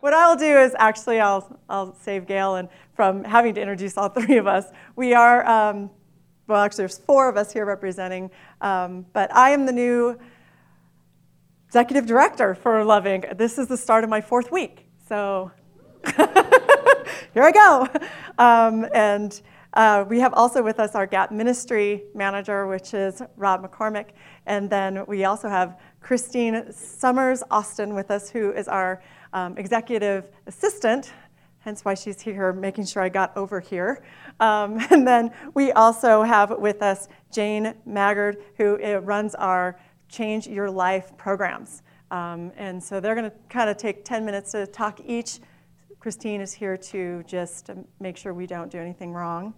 what I'll do is actually I'll, I'll save Gail and from having to introduce all three of us. We are, um, well, actually, there's four of us here representing, um, but I am the new executive director for Love Inc. This is the start of my fourth week, so here I go. Um, and uh, we have also with us our GAP ministry manager, which is Rob McCormick. And then we also have Christine Summers Austin with us, who is our um, executive assistant, hence why she's here making sure I got over here. Um, and then we also have with us Jane Maggard, who uh, runs our Change Your Life programs. Um, and so they're going to kind of take 10 minutes to talk each. Christine is here to just make sure we don't do anything wrong.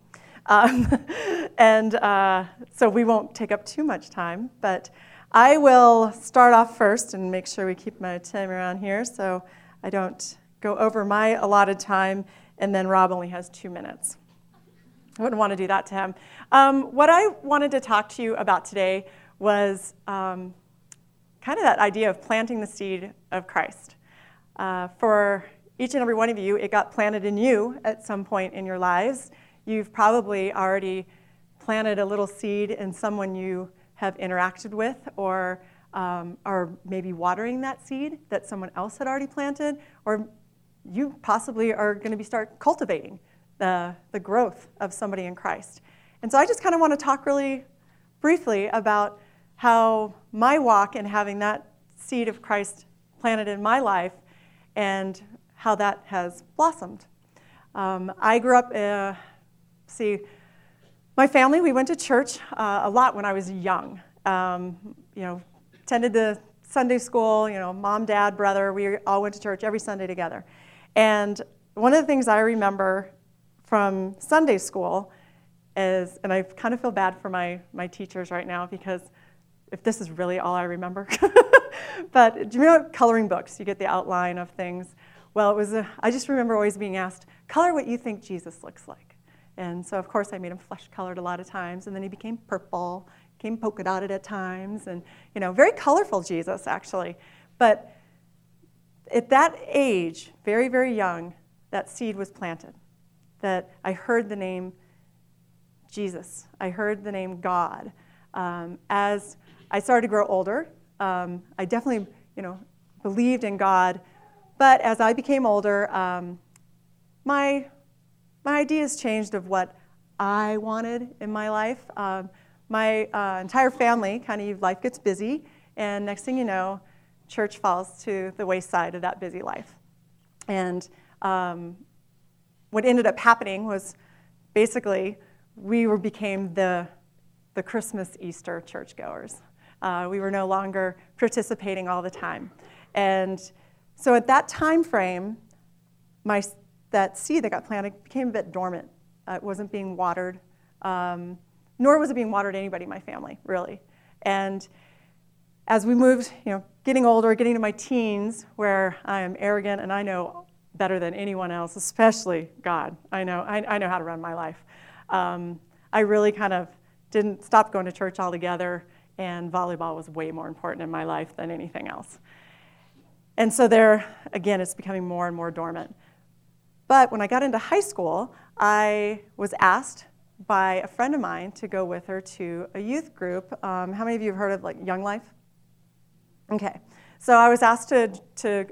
Um, and uh, so we won't take up too much time, but I will start off first and make sure we keep my time around here so I don't go over my allotted time, and then Rob only has two minutes. I wouldn't want to do that to him. Um, what I wanted to talk to you about today was um, kind of that idea of planting the seed of Christ. Uh, for each and every one of you, it got planted in you at some point in your lives. You've probably already planted a little seed in someone you have interacted with or um, are maybe watering that seed that someone else had already planted, or you possibly are going to be start cultivating the, the growth of somebody in Christ. And so I just kind of want to talk really briefly about how my walk and having that seed of Christ planted in my life and how that has blossomed. Um, I grew up, uh, see, my family, we went to church uh, a lot when I was young. Um, you know, attended the Sunday school, you know, mom, dad, brother, we all went to church every Sunday together. And one of the things I remember from Sunday school is, and I kind of feel bad for my, my teachers right now because if this is really all I remember. but do you know coloring books? You get the outline of things. Well, it was, a, I just remember always being asked, color what you think Jesus looks like. And so, of course, I made him flesh colored a lot of times, and then he became purple, became polka dotted at times, and, you know, very colorful Jesus, actually. But at that age, very, very young, that seed was planted. That I heard the name Jesus, I heard the name God. Um, as I started to grow older. Um, I definitely, you know, believed in God, but as I became older, um, my my ideas changed of what I wanted in my life. Um, my uh, entire family, kind of life gets busy, and next thing you know, church falls to the wayside of that busy life. And um, what ended up happening was basically we were, became the the Christmas Easter churchgoers. Uh, we were no longer participating all the time. And so at that time frame, my, that seed that got planted became a bit dormant. Uh, it wasn't being watered, um, nor was it being watered to anybody in my family, really. And as we moved, you know, getting older, getting to my teens, where I am arrogant and I know better than anyone else, especially God. I know, I, I know how to run my life. Um, I really kind of didn't stop going to church altogether and volleyball was way more important in my life than anything else. And so there, again, it's becoming more and more dormant. But when I got into high school, I was asked by a friend of mine to go with her to a youth group. Um, how many of you have heard of like Young Life? Okay, so I was asked to, to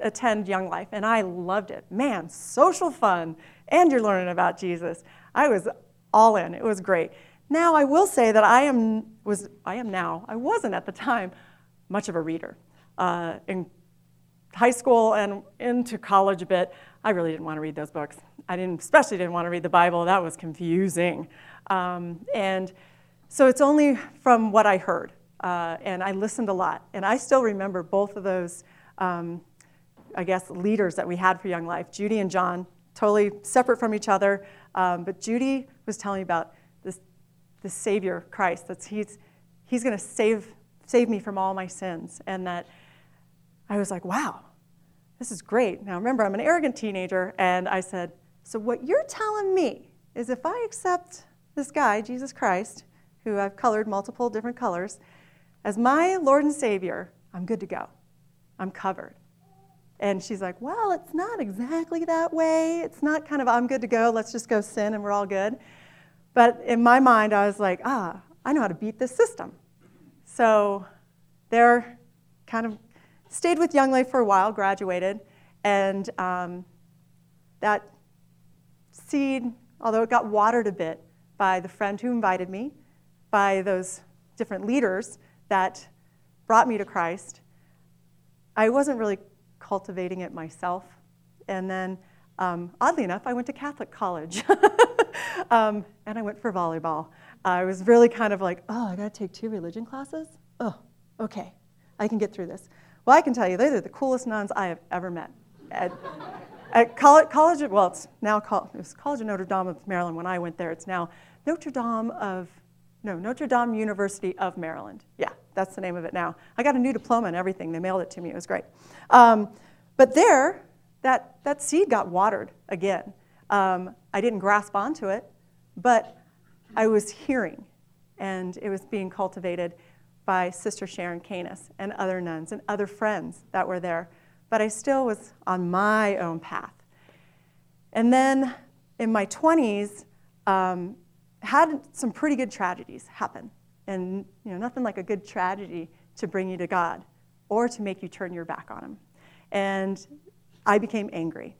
attend Young Life, and I loved it. Man, social fun, and you're learning about Jesus. I was all in. It was great. Now, I will say that I am, was, I am now, I wasn't at the time much of a reader. Uh, in high school and into college a bit, I really didn't want to read those books. I didn't, especially didn't want to read the Bible. That was confusing. Um, and so it's only from what I heard. Uh, and I listened a lot. And I still remember both of those, um, I guess, leaders that we had for Young Life, Judy and John, totally separate from each other. Um, but Judy was telling me about this, the Savior, Christ, that He's, he's going to save, save me from all my sins. And that I was like, wow, this is great. Now remember, I'm an arrogant teenager, and I said, so what you're telling me is if I accept this guy, Jesus Christ, who I've colored multiple different colors, as my Lord and Savior, I'm good to go. I'm covered. And she's like, Well, it's not exactly that way. It's not kind of, I'm good to go, let's just go sin and we're all good. But in my mind, I was like, Ah, I know how to beat this system. So they're kind of stayed with Young Life for a while, graduated, and um, that seed, although it got watered a bit by the friend who invited me, by those different leaders that brought me to Christ, I wasn't really cultivating it myself. And then, um, oddly enough, I went to Catholic college um, and I went for volleyball. I was really kind of like, oh, I gotta take two religion classes? Oh, okay, I can get through this. Well, I can tell you, they are the coolest nuns I have ever met. At, at college, college, well, it's now called, it was College of Notre Dame of Maryland when I went there. It's now Notre Dame of, no, Notre Dame University of Maryland. Yeah, that's the name of it now. I got a new diploma and everything. They mailed it to me. It was great. Um, but there, that, that seed got watered again. Um, I didn't grasp onto it, but I was hearing, and it was being cultivated by Sister Sharon Canis and other nuns and other friends that were there. But I still was on my own path. And then in my 20s, um, had some pretty good tragedies happen. And you know, nothing like a good tragedy to bring you to God or to make you turn your back on Him. And I became angry.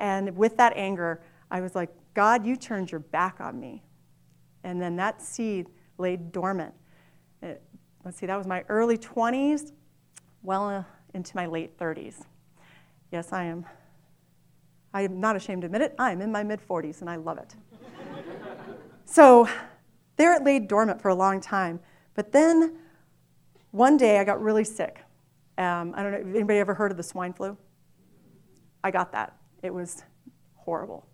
And with that anger, I was like, God, you turned your back on me. And then that seed laid dormant. It, let's see, that was my early 20s, well uh, into my late 30s. Yes, I am. I am not ashamed to admit it. I am in my mid 40s and I love it. so there it laid dormant for a long time. But then one day I got really sick. Um, I don't know, if anybody ever heard of the swine flu? I got that. It was horrible.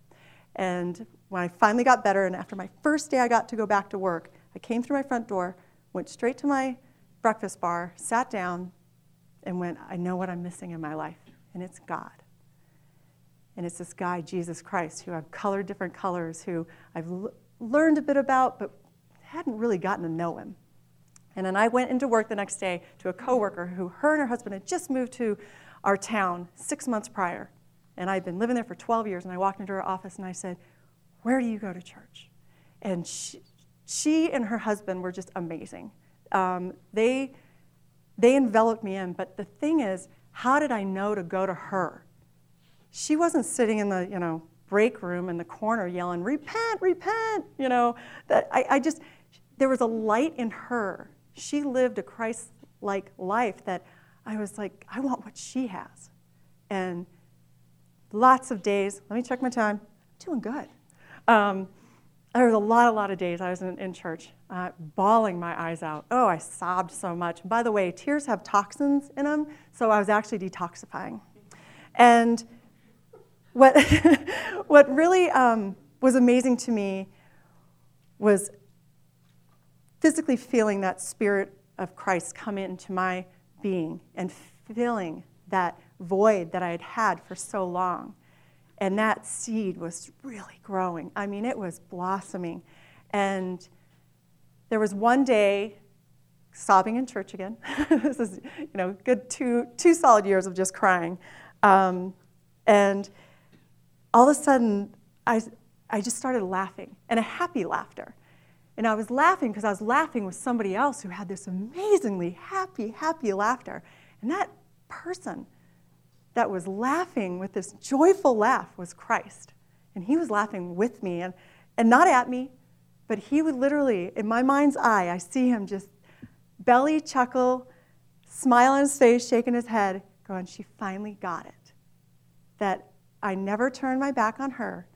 And when I finally got better, and after my first day I got to go back to work, I came through my front door, went straight to my breakfast bar, sat down, and went, I know what I'm missing in my life, and it's God. And it's this guy, Jesus Christ, who I've colored different colors, who I've l- learned a bit about, but hadn't really gotten to know him. And then I went into work the next day to a coworker who, her and her husband had just moved to our town six months prior. And I'd been living there for 12 years. And I walked into her office and I said, Where do you go to church? And she, she and her husband were just amazing. Um, they, they enveloped me in. But the thing is, how did I know to go to her? She wasn't sitting in the, you know, break room in the corner yelling, repent, repent, you know. That I, I just, there was a light in her she lived a Christ like life that I was like, I want what she has. And lots of days, let me check my time, I'm doing good. Um, there was a lot, a lot of days I was in, in church, uh, bawling my eyes out. Oh, I sobbed so much. by the way, tears have toxins in them, so I was actually detoxifying. And what, what really um, was amazing to me was physically feeling that spirit of Christ come into my being and filling that void that I had had for so long. And that seed was really growing. I mean, it was blossoming. And there was one day, sobbing in church again. this is, you know, good two, two solid years of just crying. Um, and all of a sudden, I, I just started laughing, and a happy laughter. And I was laughing because I was laughing with somebody else who had this amazingly happy, happy laughter. And that person that was laughing with this joyful laugh was Christ. And he was laughing with me and, and not at me, but he would literally, in my mind's eye, I see him just belly chuckle, smile on his face, shaking his head, going, She finally got it. That I never turned my back on her,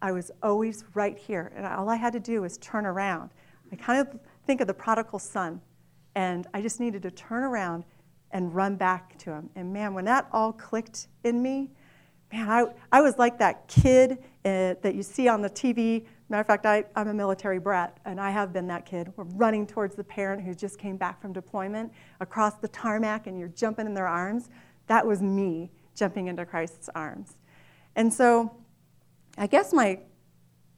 I was always right here. And all I had to do was turn around. I kind of think of the prodigal son. And I just needed to turn around and run back to him. And man, when that all clicked in me, man, I, I was like that kid uh, that you see on the TV. Matter of fact, I, I'm a military brat, and I have been that kid. We're running towards the parent who just came back from deployment across the tarmac, and you're jumping in their arms. That was me jumping into Christ's arms. And so I guess my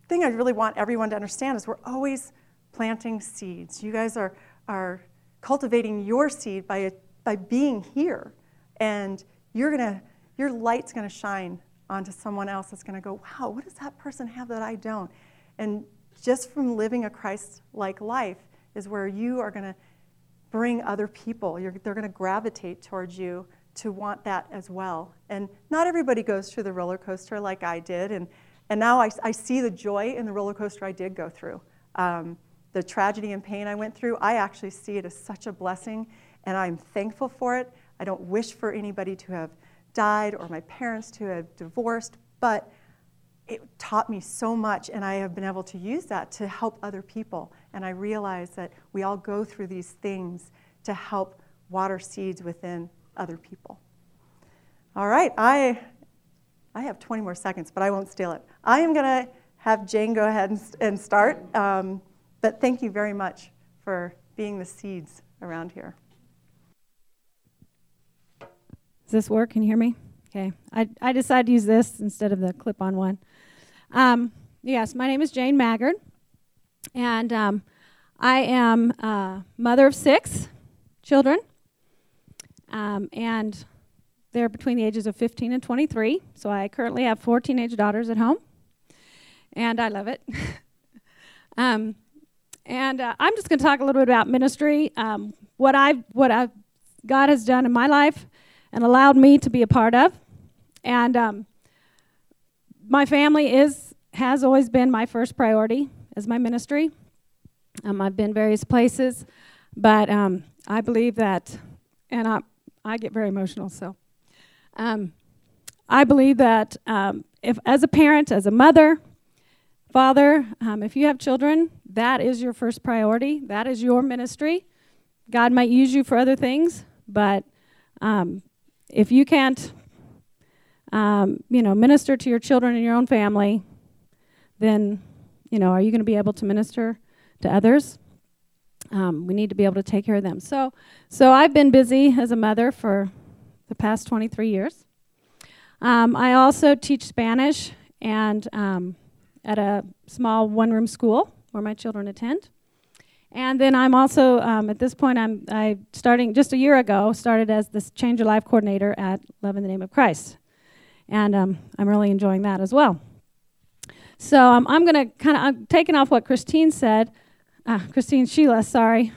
thing I really want everyone to understand is we're always planting seeds. You guys are, are cultivating your seed by, by being here. And you're to your light's to shine onto someone else that's to go, wow, what does that person have that I don't? And just from living a Christ like life is where you are to bring other people. You're, they're to gravitate towards you to want that as well. And not everybody goes through the roller coaster like I did. And, and now I, I see the joy in the roller coaster I did go through. Um, the tragedy and pain I went through, I actually see it as such a blessing, and I'm thankful for it. I don't wish for anybody to have died or my parents to have divorced, but it taught me so much, and I have been able to use that to help other people. And I realize that we all go through these things to help water seeds within other people. All right, I, I have 20 more seconds, but I won't steal it. I am going to have Jane go ahead and, and start, um, but thank you very much for being the seeds around here. Does this work? Can you hear me? Okay. I, I decided to use this instead of the clip on one. Um, yes, my name is Jane Maggard, and um, I am a mother of six children, um, and they're between the ages of 15 and 23. So I currently have four teenage daughters at home, and I love it. Um, and uh, I'm just going to talk a little bit about ministry, um, what I've what I've, God has done in my life, and allowed me to be a part of. And um, my family is has always been my first priority as my ministry. Um, I've been various places, but um, I believe that, and I I get very emotional. So, um, I believe that um, if as a parent, as a mother, father, um, if you have children, that is your first priority. That is your ministry. God might use you for other things, but um, if you can't, um, you know, minister to your children and your own family, then, you know, are you going to be able to minister to others? Um, we need to be able to take care of them. So, so I've been busy as a mother for the past 23 years. Um, I also teach Spanish and um, at a small one-room school where my children attend. And then I'm also um, at this point I'm I starting just a year ago started as this Change Your Life coordinator at Love in the Name of Christ, and um, I'm really enjoying that as well. So um, I'm going to kind of I'm taking off what Christine said, uh, Christine Sheila, sorry.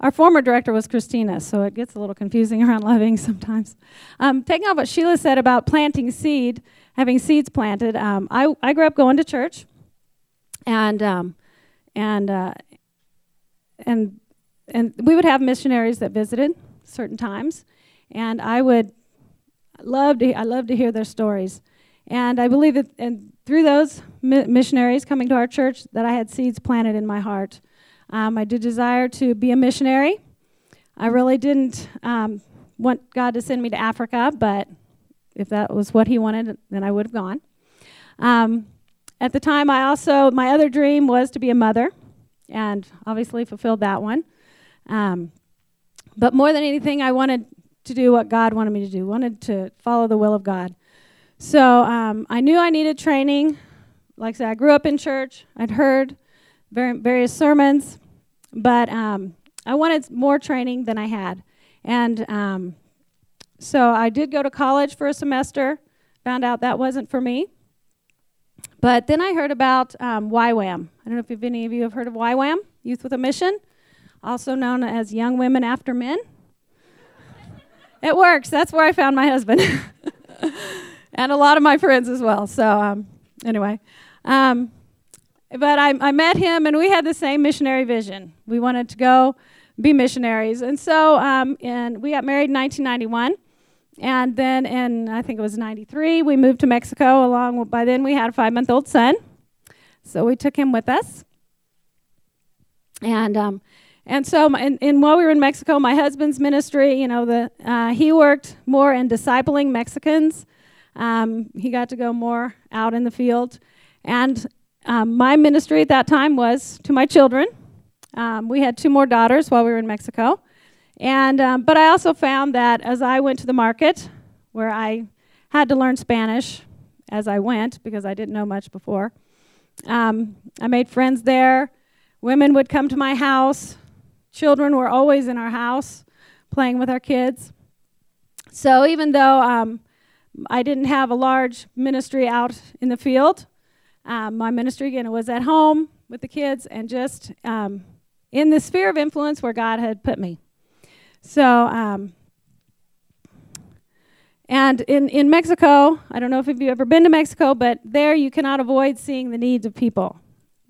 Our former director was Christina, so it gets a little confusing around Love Inc sometimes. Um, taking off what Sheila said about planting seed, having seeds planted. Um, I I grew up going to church, and um, and uh, and and we would have missionaries that visited certain times, and I would love to I love to hear their stories, and I believe that and through those mi- missionaries coming to our church that I had seeds planted in my heart. Um, I did desire to be a missionary. I really didn't um, want God to send me to Africa, but if that was what He wanted, then I would have gone. Um, at the time, I also my other dream was to be a mother and obviously fulfilled that one. Um, but more than anything, I wanted to do what God wanted me to do, wanted to follow the will of God. So um, I knew I needed training. Like I said, I grew up in church. I'd heard various sermons, but um, I wanted more training than I had. And um, so I did go to college for a semester, found out that wasn't for me. But then I heard about um, YWAM. I don't know if any of you have heard of YWAM, Youth with a Mission, also known as Young Women After Men. it works. That's where I found my husband, and a lot of my friends as well. So um, anyway, um, but I, I met him, and we had the same missionary vision. We wanted to go be missionaries, and so um, and we got married in 1991. And then in, I think it was 93, we moved to Mexico along, by then we had a five month old son. So we took him with us. And, um, and so, and, and, while we were in Mexico, my husband's ministry, you know, the, uh, he worked more in discipling Mexicans. Um, he got to go more out in the field. And um, my ministry at that time was to my children. Um, we had two more daughters while we were in Mexico. And, um, but I also found that as I went to the market, where I had to learn Spanish as I went because I didn't know much before, um, I made friends there. Women would come to my house. Children were always in our house playing with our kids. So even though um, I didn't have a large ministry out in the field. Um, my ministry, again, was at home with the kids and just um, in the sphere of influence where God had put me. So, um, and in, in Mexico, I don't know if you've ever been to Mexico, but there you cannot avoid seeing the needs of people.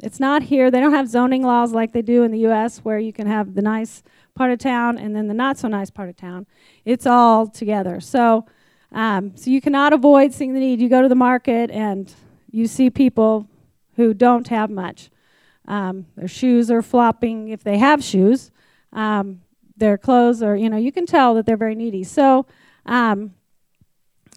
It's not here. They don't have zoning laws like they do in the U.S., where you can have the nice part of town and then the not so nice part of town. It's all together. So, um, so you cannot avoid seeing the need. You go to the market and you see people who don't have much. Um, their shoes are flopping if they have shoes. Um, their clothes are, you know, you can tell that they're very needy. So, um,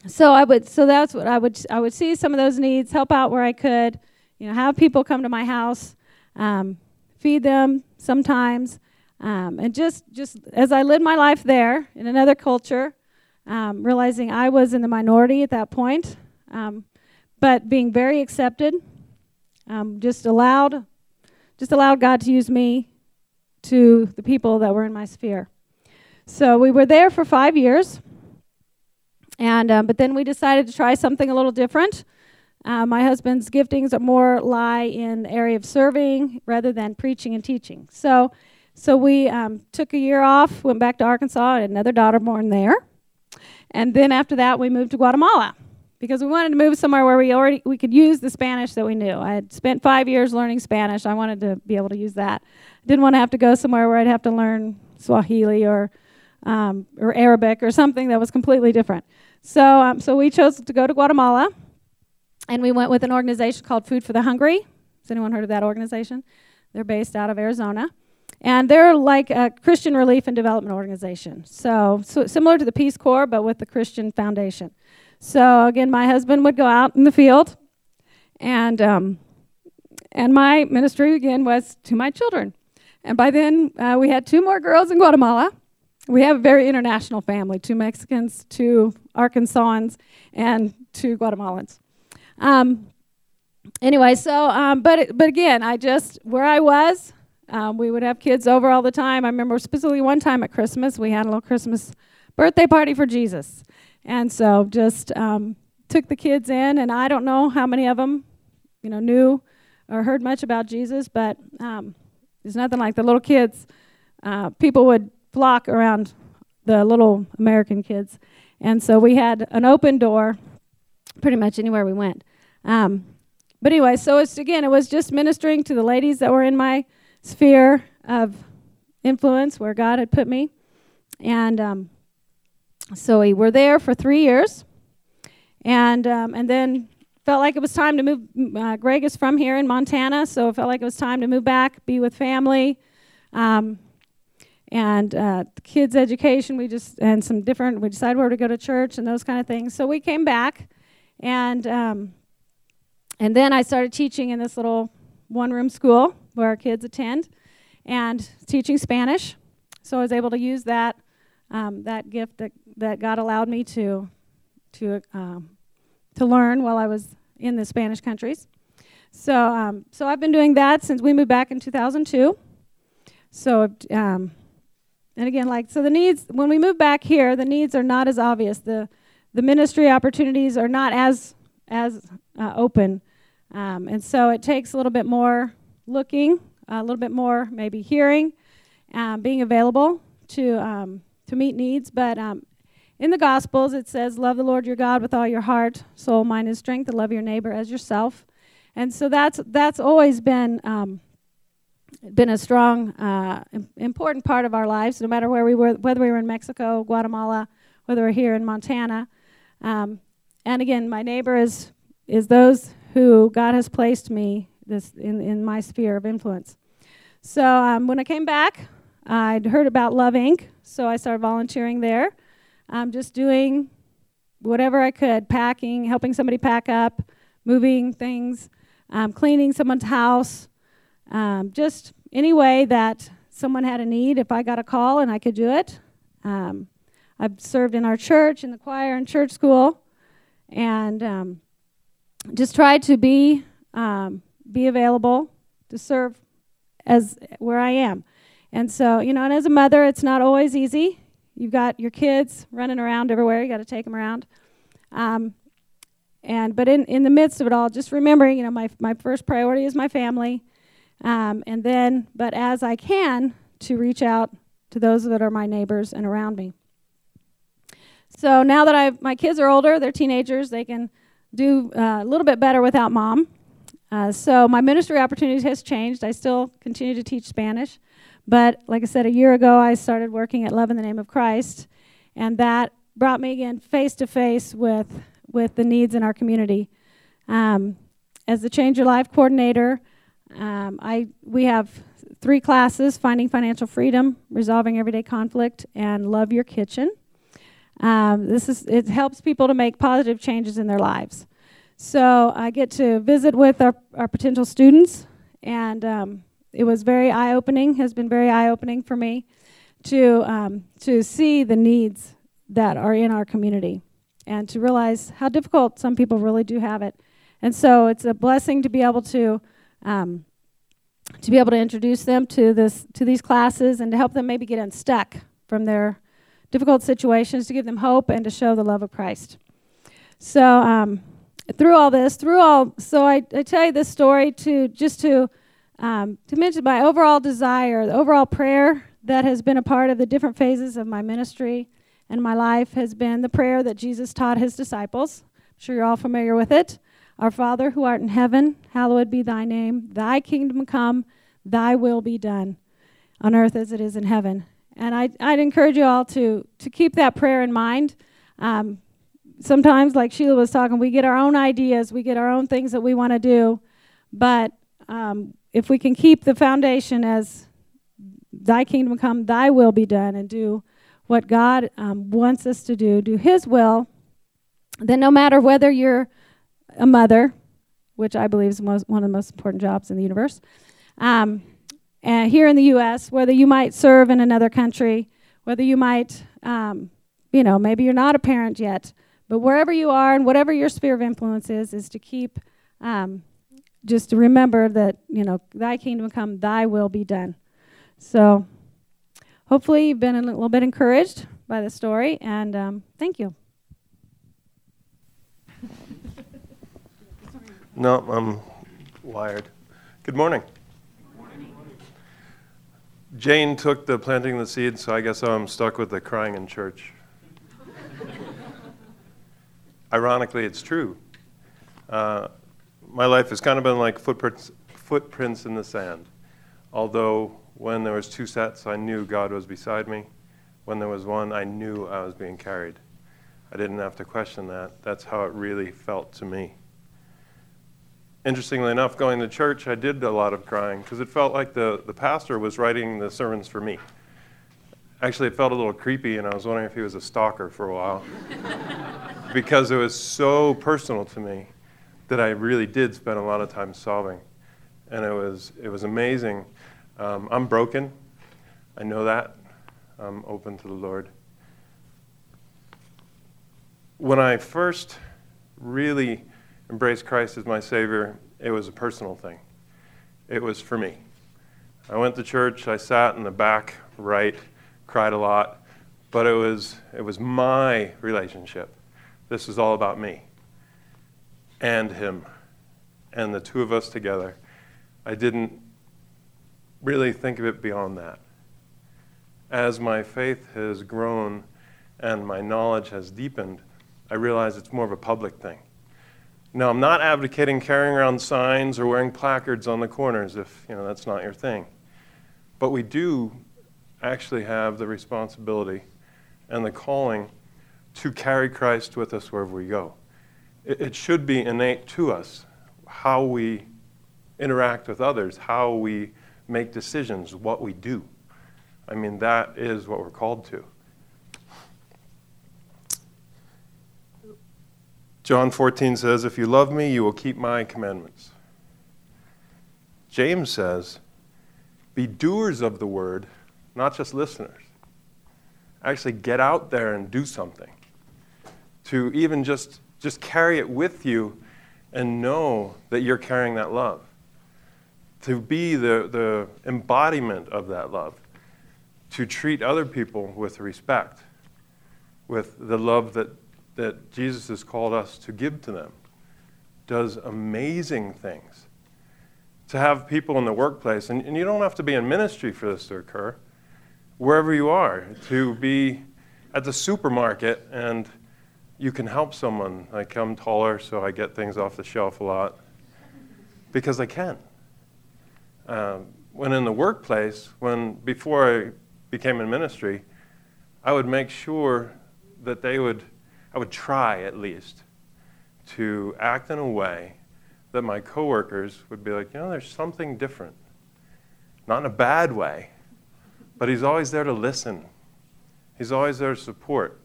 so I would so that's what I would I would see some of those needs, help out where I could, you know, have people come to my house, um, feed them sometimes, um, and just just as I lived my life there in another culture, um, realizing I was in the minority at that point, um, but being very accepted, um, just allowed just allowed God to use me to the people that were in my sphere. So we were there for five years. And um, but then we decided to try something a little different. Uh, my husband's giftings are more lie in the area of serving rather than preaching and teaching. So, so we um, took a year off, went back to Arkansas, had another daughter born there, and then after that we moved to Guatemala because we wanted to move somewhere where we already we could use the Spanish that we knew. I had spent five years learning Spanish. I wanted to be able to use that. Didn't want to have to go somewhere where I'd have to learn Swahili or um, or Arabic or something that was completely different. So, um, so we chose to go to Guatemala, and we went with an organization called Food for the Hungry. Has anyone heard of that organization? They're based out of Arizona. And they're like a Christian relief and development organization. So, so similar to the Peace Corps, but with the Christian Foundation. So again, my husband would go out in the field, and um, and my ministry again was to my children. And by then, uh, we had two more girls in Guatemala, we have a very international family two Mexicans, two Arkansans, and two Guatemalans. Um, anyway, so, um, but, but again, I just, where I was, um, we would have kids over all the time. I remember specifically one time at Christmas, we had a little Christmas birthday party for Jesus. And so just um, took the kids in, and I don't know how many of them, you know, knew or heard much about Jesus, but um, there's nothing like the little kids. Uh, people would flock around the little American kids. And so we had an open door pretty much anywhere we went. Um, but anyway, so it's again, it was just ministering to the ladies that were in my sphere of influence where God had put me. And um, so we were there for three years. And, um, and then felt like it was time to move. Uh, Greg is from here in Montana, so it felt like it was time to move back, be with family. Um, and uh, kids' education. We just and some different. We decided where to go to church and those kind of things. So we came back, and um, and then I started teaching in this little one-room school where our kids attend, and teaching Spanish. So I was able to use that um, that gift that that God allowed me to to um, to learn while I was in the Spanish countries. So um, so I've been doing that since we moved back in 2002. So um, and again, like, so the needs, when we move back here, the needs are not as obvious. The, the ministry opportunities are not as, as uh, open. Um, and so it takes a little bit more looking, a little bit more maybe hearing, um, being available to, um, to meet needs. But um, in the Gospels, it says, Love the Lord your God with all your heart, soul, mind, and strength, and love your neighbor as yourself. And so that's, that's always been um, been a strong, uh, important part of our lives, no matter where we were, whether we were in Mexico, Guatemala, whether we're here in Montana. Um, and again, my neighbor is is those who God has placed me this in, in my sphere of influence. So um, when I came back, I'd heard about Love Inc., so I started volunteering there. Um, just doing whatever I could, packing, helping somebody pack up, moving things, um, cleaning someone's house, um, just any way that someone had a need, if I got a call and I could do it. Um, I've served in our church, in the choir, in church school, and um, just tried to be um, be available to serve as where I am. And so, you know, and as a mother, it's not always easy. You've got your kids running around everywhere. You got to take them around. Um, and but in, in the midst of it all, just remembering, you know, my my first priority is my family, um, and then, but as I can, to reach out to those that are my neighbors and around me. So now that I my kids are older, they're teenagers, they can do uh, a little bit better without mom. Uh, so my ministry opportunities has changed. I still continue to teach Spanish, but like I said, a year ago I started working at Love in the Name of Christ, and that brought me again face to face with with the needs in our community. Um, as the Change Your Life coordinator, um, I we have three classes: Finding Financial Freedom, Resolving Everyday Conflict, and Love Your Kitchen. Um, this is it helps people to make positive changes in their lives. So I get to visit with our, our potential students, and um, it was very eye opening. Has been very eye opening for me to um, to see the needs that are in our community and to realize how difficult some people really do have it. And so it's a blessing to be able to um, to be able to introduce them to this to these classes and to help them maybe get unstuck from their difficult situations, to give them hope and to show the love of Christ. So um, through all this, through all, so I, I tell you this story to just to um, to mention my overall desire, the overall prayer that has been a part of the different phases of my ministry and my life has been the prayer that Jesus taught his disciples. I'm sure you're all familiar with it. Our Father who art in heaven, hallowed be thy name. Thy kingdom come, thy will be done on earth as it is in heaven. And I'd, I'd encourage you all to, to keep that prayer in mind. Um, sometimes, like Sheila was talking, we get our own ideas, we get our own things that we want to do. But um, if we can keep the foundation as thy kingdom come, thy will be done, and do what God um, wants us to do, do His will, then no matter whether you're a mother, which I believe is most, one of the most important jobs in the universe, um, and here in the U.S., whether you might serve in another country, whether you might, um, you know, maybe you're not a parent yet, but wherever you are and whatever your sphere of influence is, is to keep, um, just remember that, you know, thy kingdom come, thy will be done. So, hopefully, you've been a little bit encouraged by the story, and um, thank you. No, I'm wired. Good morning. Jane took the planting the seed, so I guess I'm stuck with the crying in church. Ironically, it's true. Uh, my life has kind of been like footprints, footprints in the sand. Although when there was two sets, I knew God was beside me. When there was one, I knew I was being carried. I didn't have to question that. That's how it really felt to me interestingly enough, going to church, I did a lot of crying because it felt like the, the pastor was writing the sermons for me. Actually, it felt a little creepy, and I was wondering if he was a stalker for a while because it was so personal to me that I really did spend a lot of time solving. And it was, it was amazing. Um, I'm broken. I know that. I'm open to the Lord. When I first really embraced Christ as my Savior, it was a personal thing. It was for me. I went to church, I sat in the back right, cried a lot, but it was, it was my relationship. This was all about me and Him and the two of us together. I didn't really think of it beyond that. As my faith has grown and my knowledge has deepened, I realize it's more of a public thing. Now, I'm not advocating carrying around signs or wearing placards on the corners if you know that's not your thing. But we do actually have the responsibility and the calling to carry Christ with us wherever we go. It, should be innate to us how we interact with others, how we make decisions, what we do. I mean, that is what we're called to. John 14 says, If you love me, you will keep my commandments. James says, Be doers of the word, not just listeners. Actually, get out there and do something. To even just, just carry it with you and know that you're carrying that love. To be the, the embodiment of that love. To treat other people with respect, with the love that that Jesus has called us to give to them does amazing things. To have people in the workplace, and, and you don't have to be in ministry for this to occur, wherever you are, to be at the supermarket and you can help someone. Like I'm taller, so I get things off the shelf a lot because I can. Um, when in the workplace, when before I became in ministry, I would make sure that they would, I would try at least to act in a way that my coworkers would be like, you know, there's something different. Not in a bad way, but he's always there to listen. He's always there to support.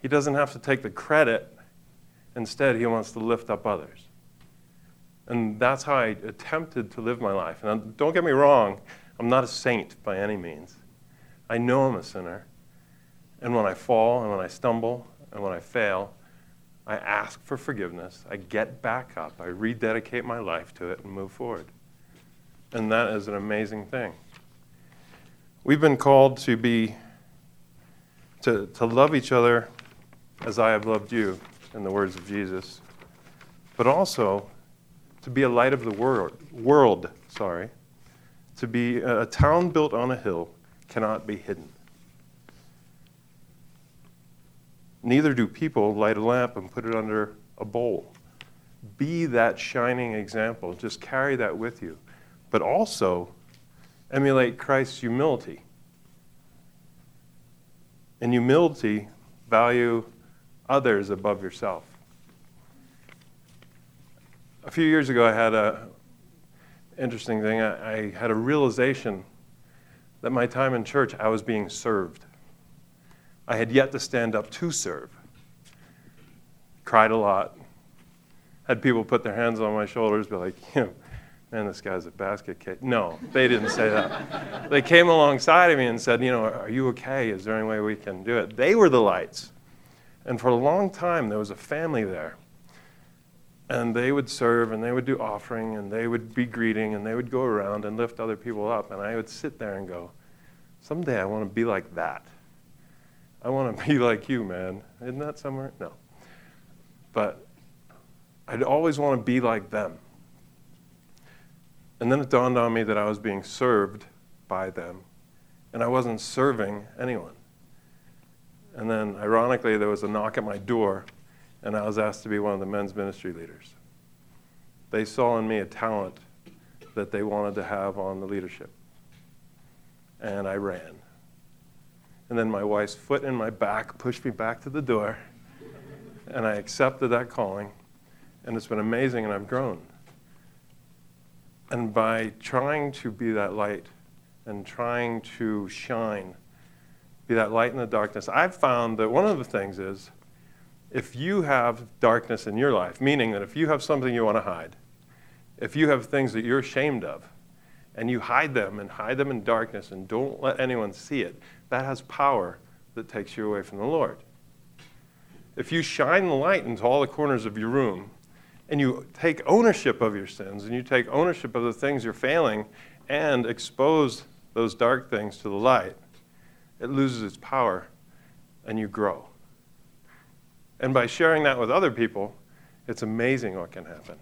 He doesn't have to take the credit. Instead, he wants to lift up others. And that's how I attempted to live my life. And don't get me wrong, I'm not a saint by any means. I know I'm a sinner. And when I fall and when I stumble and when I fail, I ask for forgiveness. I get back up. I rededicate my life to it and move forward. And that is an amazing thing. We've been called to be, to, to love each other as I have loved you, in the words of Jesus, but also to be a light of the world, world sorry, to be a town built on a hill cannot be hidden. Neither do people light a lamp and put it under a bowl. Be that shining example. Just carry that with you. But also emulate Christ's humility. In humility, value others above yourself. A few years ago, I had a interesting thing. I, I had a realization that my time in church, I was being served. I had yet to stand up to serve. Cried a lot. Had people put their hands on my shoulders, be like, you know, man, this guy's a basket case. No, they didn't say that. they came alongside of me and said, you know, are you okay? Is there any way we can do it? They were the lights. And for a long time, there was a family there. And they would serve and they would do offering and they would be greeting and they would go around and lift other people up. And I would sit there and go, someday I want to be like that. I want to be like you, man. Isn't that somewhere? No. But I'd always want to be like them. And then it dawned on me that I was being served by them, and I wasn't serving anyone. And then, ironically, there was a knock at my door, and I was asked to be one of the men's ministry leaders. They saw in me a talent that they wanted to have on the leadership. And I ran. And then my wife's foot in my back pushed me back to the door. And I accepted that calling. And it's been amazing, and I've grown. And by trying to be that light and trying to shine, be that light in the darkness, I've found that one of the things is if you have darkness in your life, meaning that if you have something you want to hide, if you have things that you're ashamed of, and you hide them and hide them in darkness and don't let anyone see it, that has power that takes you away from the Lord. If you shine the light into all the corners of your room and you take ownership of your sins and you take ownership of the things you're failing and expose those dark things to the light, it loses its power and you grow. And by sharing that with other people, it's amazing what can happen.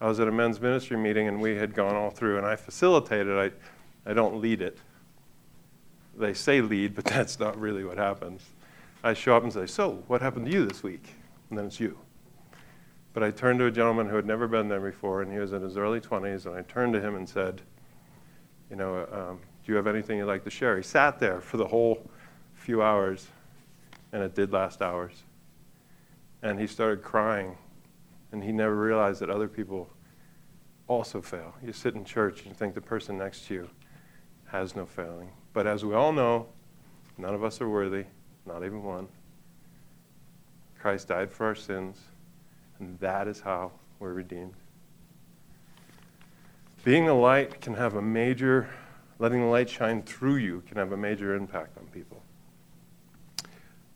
I was at a men's ministry meeting and we had gone all through, and I facilitated. I, I don't lead it. They say lead, but that's not really what happens. I show up and say, So, what happened to you this week? And then it's you. But I turned to a gentleman who had never been there before, and he was in his early 20s, and I turned to him and said, You know, um, do you have anything you'd like to share? He sat there for the whole few hours, and it did last hours. And he started crying and he never realized that other people also fail. You sit in church and you think the person next to you has no failing. But as we all know, none of us are worthy, not even one. Christ died for our sins, and that is how we're redeemed. Being a light can have a major, letting the light shine through you can have a major impact on people.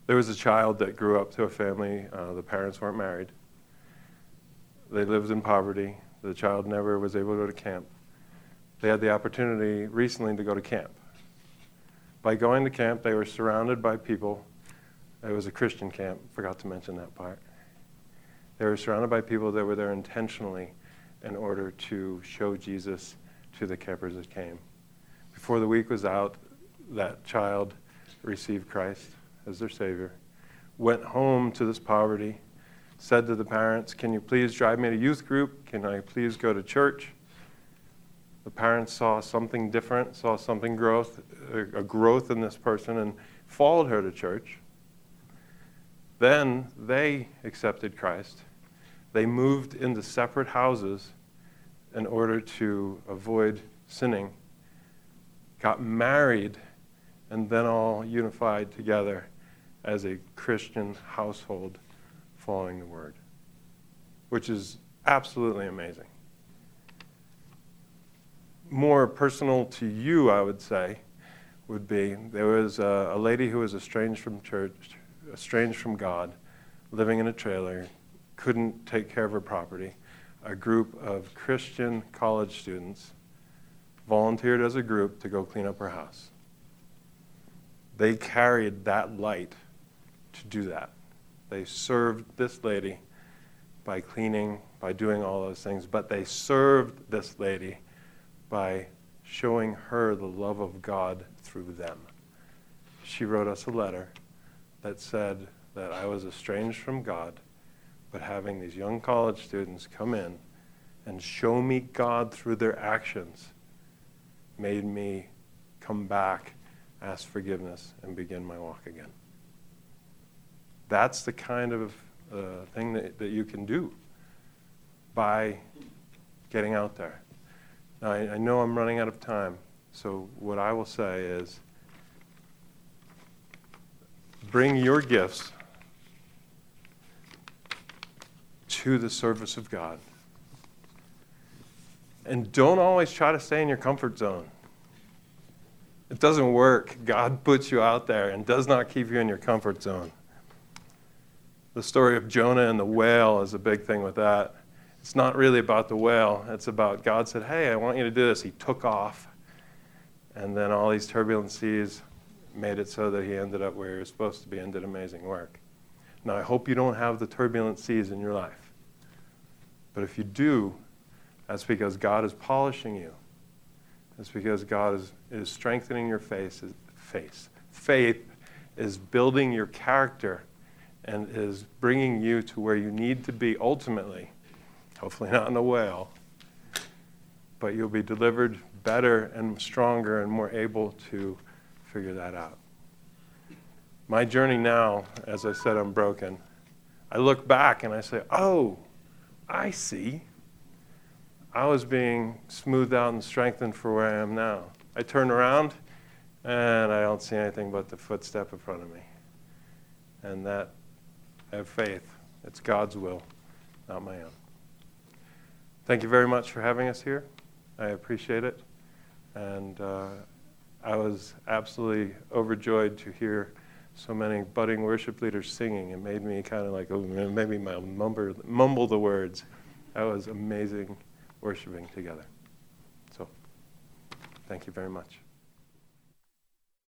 There was a child that grew up to a family, uh, the parents weren't married they lived in poverty. The child never was able to go to camp. They had the opportunity recently to go to camp. By going to camp, they were surrounded by people It was a Christian camp. Forgot to mention that part. They were surrounded by people that were there intentionally in order to show Jesus to the campers that came. Before the week was out, that child received Christ as their Savior, went home to this poverty, said to the parents, Can you please drive me to youth group? Can I please go to church? The parents saw something different, saw something growth, a growth in this person, and followed her to church. Then they accepted Christ. They moved into separate houses in order to avoid sinning, got married, and then all unified together as a Christian household following the word, which is absolutely amazing. More personal to you, I would say, would be there was a, a lady who was estranged from church, estranged from God, living in a trailer, couldn't take care of her property. A group of Christian college students volunteered as a group to go clean up her house. They carried that light to do that. They served this lady by cleaning, by doing all those things, but they served this lady by showing her the love of God through them. She wrote us a letter that said that I was estranged from God, but having these young college students come in and show me God through their actions made me come back, ask forgiveness, and begin my walk again. That's the kind of uh, thing that, that you can do by getting out there. Now, I, I know I'm running out of time, so what I will say is bring your gifts to the service of God. And don't always try to stay in your comfort zone. It doesn't work. God puts you out there and does not keep you in your comfort zone. The story of Jonah and the whale is a big thing with that. It's not really about the whale, it's about God said, Hey, I want you to do this. He took off. And then all these turbulent seas made it so that he ended up where he was supposed to be and did amazing work. Now, I hope you don't have the turbulent seas in your life. But if you do, that's because God is polishing you. It's because God is, is strengthening your face, face. Faith is building your character and is bringing you to where you need to be ultimately. Hopefully, not in a whale, but you'll be delivered better and stronger and more able to figure that out. My journey now, as I said, I'm broken. I look back and I say, oh, I see. I was being smoothed out and strengthened for where I am now. I turn around and I don't see anything but the footstep in front of me. And that, I have faith. It's God's will, not my own. Thank you very much for having us here. I appreciate it. And uh, I was absolutely overjoyed to hear so many budding worship leaders singing. It made me kind of like, oh, maybe mumble, mumble the words. That was amazing worshiping together. So, thank you very much.